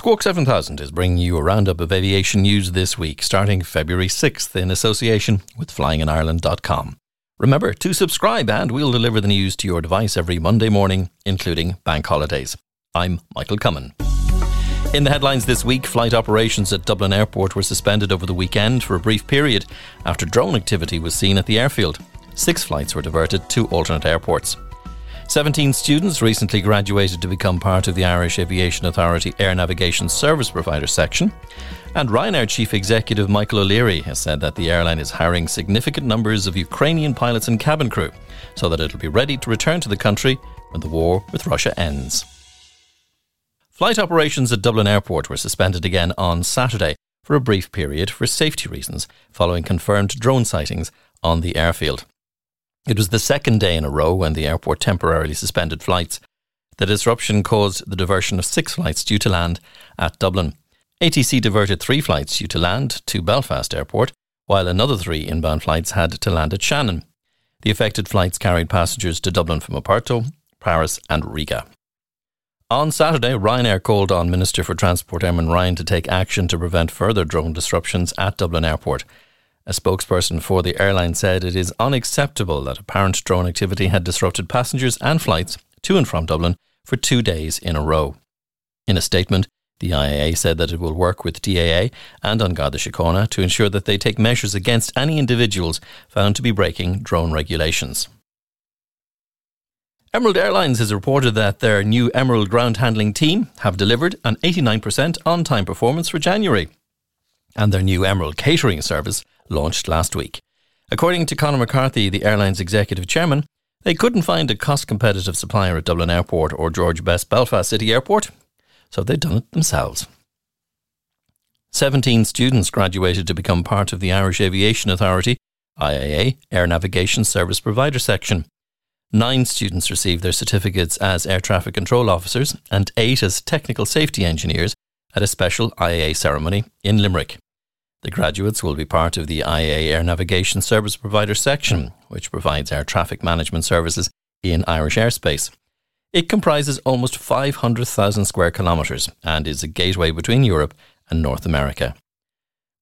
Squawk 7000 is bringing you a roundup of aviation news this week, starting February 6th in association with flyinginireland.com. Remember to subscribe and we'll deliver the news to your device every Monday morning, including bank holidays. I'm Michael Cummin. In the headlines this week, flight operations at Dublin Airport were suspended over the weekend for a brief period after drone activity was seen at the airfield. Six flights were diverted to alternate airports. 17 students recently graduated to become part of the Irish Aviation Authority Air Navigation Service Provider section. And Ryanair Chief Executive Michael O'Leary has said that the airline is hiring significant numbers of Ukrainian pilots and cabin crew so that it'll be ready to return to the country when the war with Russia ends. Flight operations at Dublin Airport were suspended again on Saturday for a brief period for safety reasons following confirmed drone sightings on the airfield. It was the second day in a row when the airport temporarily suspended flights. The disruption caused the diversion of six flights due to land at Dublin. ATC diverted three flights due to land to Belfast Airport, while another three inbound flights had to land at Shannon. The affected flights carried passengers to Dublin from Oporto, Paris, and Riga. On Saturday, Ryanair called on Minister for Transport Eamon Ryan to take action to prevent further drone disruptions at Dublin Airport. A spokesperson for the airline said it is unacceptable that apparent drone activity had disrupted passengers and flights to and from Dublin for two days in a row. In a statement, the IAA said that it will work with DAA and An Garda Síochána to ensure that they take measures against any individuals found to be breaking drone regulations. Emerald Airlines has reported that their new Emerald ground handling team have delivered an 89% on time performance for January. And their new Emerald catering service launched last week. According to Conor McCarthy, the airline's executive chairman, they couldn't find a cost competitive supplier at Dublin Airport or George Best Belfast City Airport, so they'd done it themselves. 17 students graduated to become part of the Irish Aviation Authority, IAA, Air Navigation Service Provider section. Nine students received their certificates as air traffic control officers and eight as technical safety engineers at a special IAA ceremony in Limerick. The graduates will be part of the IAA Air Navigation Service Provider section, which provides air traffic management services in Irish airspace. It comprises almost 500,000 square kilometres and is a gateway between Europe and North America.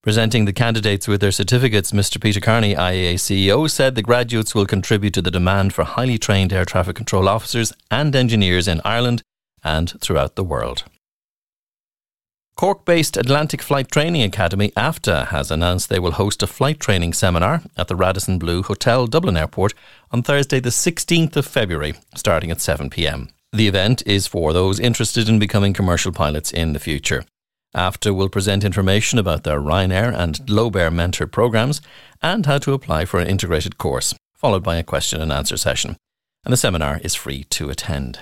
Presenting the candidates with their certificates, Mr. Peter Carney, IAA CEO, said the graduates will contribute to the demand for highly trained air traffic control officers and engineers in Ireland and throughout the world. Cork based Atlantic Flight Training Academy, AFTA, has announced they will host a flight training seminar at the Radisson Blu Hotel, Dublin Airport on Thursday, the 16th of February, starting at 7 pm. The event is for those interested in becoming commercial pilots in the future. AFTA will present information about their Ryanair and Globair mentor programs and how to apply for an integrated course, followed by a question and answer session. And the seminar is free to attend.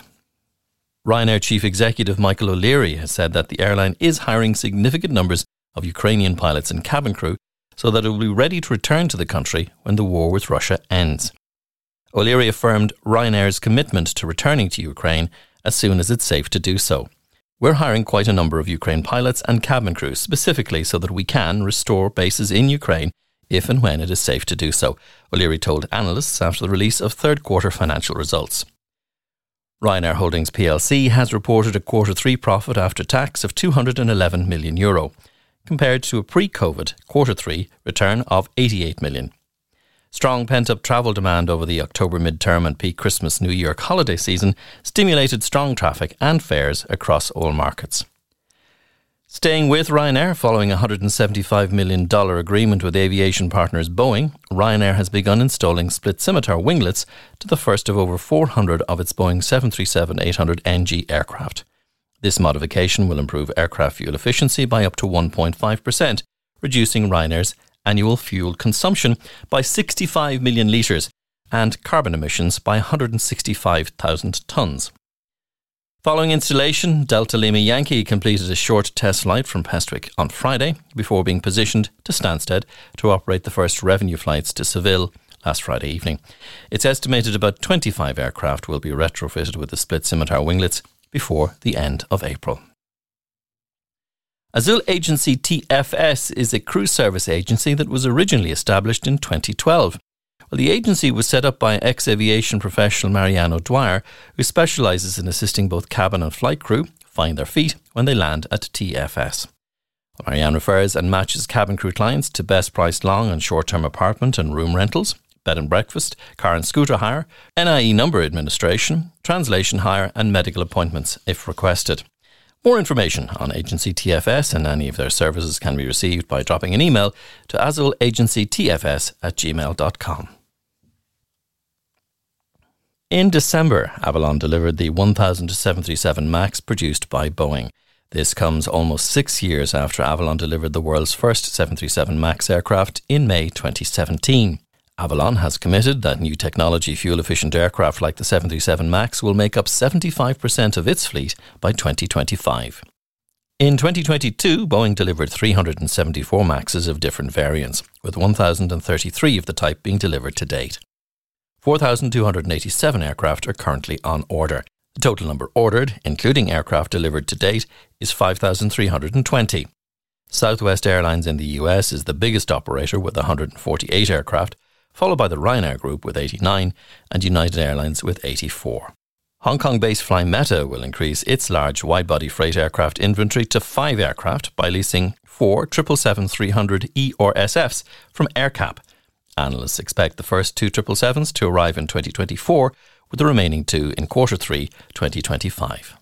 Ryanair Chief Executive Michael O'Leary has said that the airline is hiring significant numbers of Ukrainian pilots and cabin crew so that it will be ready to return to the country when the war with Russia ends. O'Leary affirmed Ryanair's commitment to returning to Ukraine as soon as it's safe to do so. We're hiring quite a number of Ukraine pilots and cabin crew specifically so that we can restore bases in Ukraine if and when it is safe to do so, O'Leary told analysts after the release of third quarter financial results. Ryanair Holdings plc has reported a quarter three profit after tax of 211 million euro, compared to a pre-COVID quarter three return of 88 million. Strong pent up travel demand over the October midterm and peak Christmas New Year holiday season stimulated strong traffic and fares across all markets. Staying with Ryanair following a $175 million agreement with aviation partners Boeing, Ryanair has begun installing split scimitar winglets to the first of over 400 of its Boeing 737 800 NG aircraft. This modification will improve aircraft fuel efficiency by up to 1.5%, reducing Ryanair's annual fuel consumption by 65 million litres and carbon emissions by 165,000 tonnes. Following installation, Delta Lima Yankee completed a short test flight from Prestwick on Friday before being positioned to Stansted to operate the first revenue flights to Seville last Friday evening. It's estimated about 25 aircraft will be retrofitted with the split scimitar winglets before the end of April. Azul Agency TFS is a cruise service agency that was originally established in 2012. Well, the agency was set up by ex aviation professional Mariano Dwyer, who specialises in assisting both cabin and flight crew find their feet when they land at TFS. Marianne refers and matches cabin crew clients to best priced long and short term apartment and room rentals, bed and breakfast, car and scooter hire, NIE number administration, translation hire, and medical appointments if requested. More information on Agency TFS and any of their services can be received by dropping an email to azulagencytfs at gmail.com. In December, Avolon delivered the 1000 737 MAX produced by Boeing. This comes almost six years after Avolon delivered the world's first 737 MAX aircraft in May 2017. Avolon has committed that new technology fuel efficient aircraft like the 737 MAX will make up 75% of its fleet by 2025. In 2022, Boeing delivered 374 MAXs of different variants, with 1,033 of the type being delivered to date. 4,287 aircraft are currently on order. The total number ordered, including aircraft delivered to date, is 5,320. Southwest Airlines in the US is the biggest operator with 148 aircraft, followed by the Ryanair Group with 89 and United Airlines with 84. Hong Kong based Flymeta will increase its large wide body freight aircraft inventory to five aircraft by leasing four 777-300E or SFs from AerCap. Analysts expect the first two 777s to arrive in 2024, with the remaining two in quarter three 2025.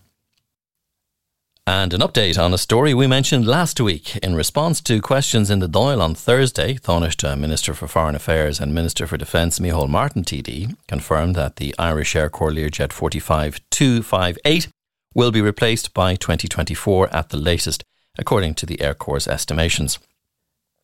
And an update on a story we mentioned last week. In response to questions in the Dáil on Thursday, Taoiseach Minister for Foreign Affairs and Minister for Defence Micheál Martin TD confirmed that the Irish Air Corps Learjet 45258 will be replaced by 2024 at the latest, according to the Air Corps' estimations.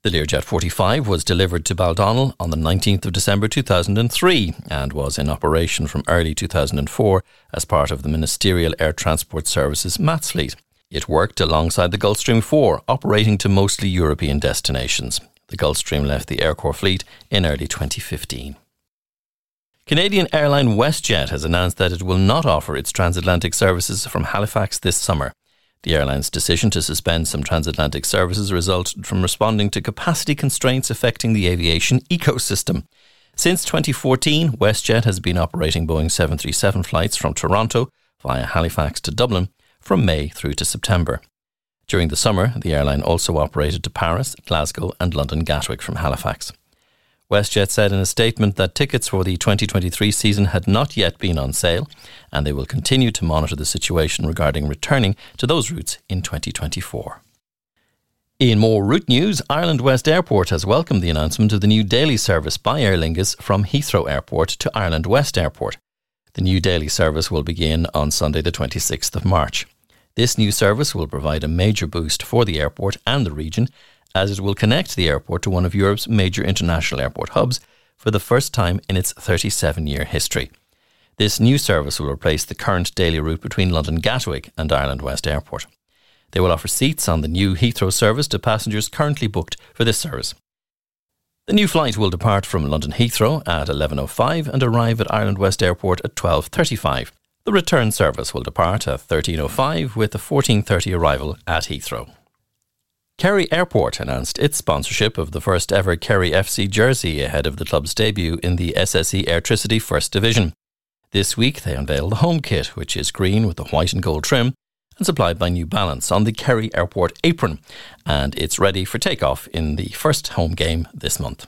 The Learjet 45 was delivered to Baldonnel on the 19th of December 2003 and was in operation from early 2004 as part of the Ministerial Air Transport Services MATS fleet. It worked alongside the Gulfstream 4, operating to mostly European destinations. The Gulfstream left the Air Corps fleet in early 2015. Canadian airline WestJet has announced that it will not offer its transatlantic services from Halifax this summer. The airline's decision to suspend some transatlantic services resulted from responding to capacity constraints affecting the aviation ecosystem. Since 2014, WestJet has been operating Boeing 737 flights from Toronto via Halifax to Dublin from May through to September. During the summer, the airline also operated to Paris, Glasgow, and London Gatwick from Halifax. WestJet said in a statement that tickets for the 2023 season had not yet been on sale, and they will continue to monitor the situation regarding returning to those routes in 2024. In more route news, Ireland West Airport has welcomed the announcement of the new daily service by Aer Lingus from Heathrow Airport to Ireland West Airport. The new daily service will begin on Sunday, the 26th of March. This new service will provide a major boost for the airport and the region, as it will connect the airport to one of Europe's major international airport hubs for the first time in its 37 year history. This new service will replace the current daily route between London Gatwick and Ireland West Airport. They will offer seats on the new Heathrow service to passengers currently booked for this service. The new flight will depart from London Heathrow at 11.05 and arrive at Ireland West Airport at 12.35. The return service will depart at 13.05 with a 14.30 arrival at Heathrow. Kerry Airport announced its sponsorship of the first ever Kerry FC jersey ahead of the club's debut in the SSE Airtricity First Division. This week they unveiled the home kit, which is green with a white and gold trim and supplied by New Balance on the Kerry Airport apron, and it's ready for takeoff in the first home game this month.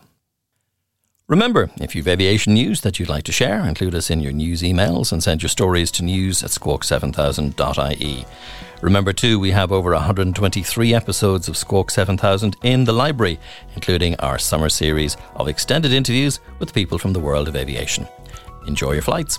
Remember, if you've aviation news that you'd like to share, include us in your news emails and send your stories to news at squawk7000.ie. Remember, too, we have over 123 episodes of Squawk 7000 in the library, including our summer series of extended interviews with people from the world of aviation. Enjoy your flights.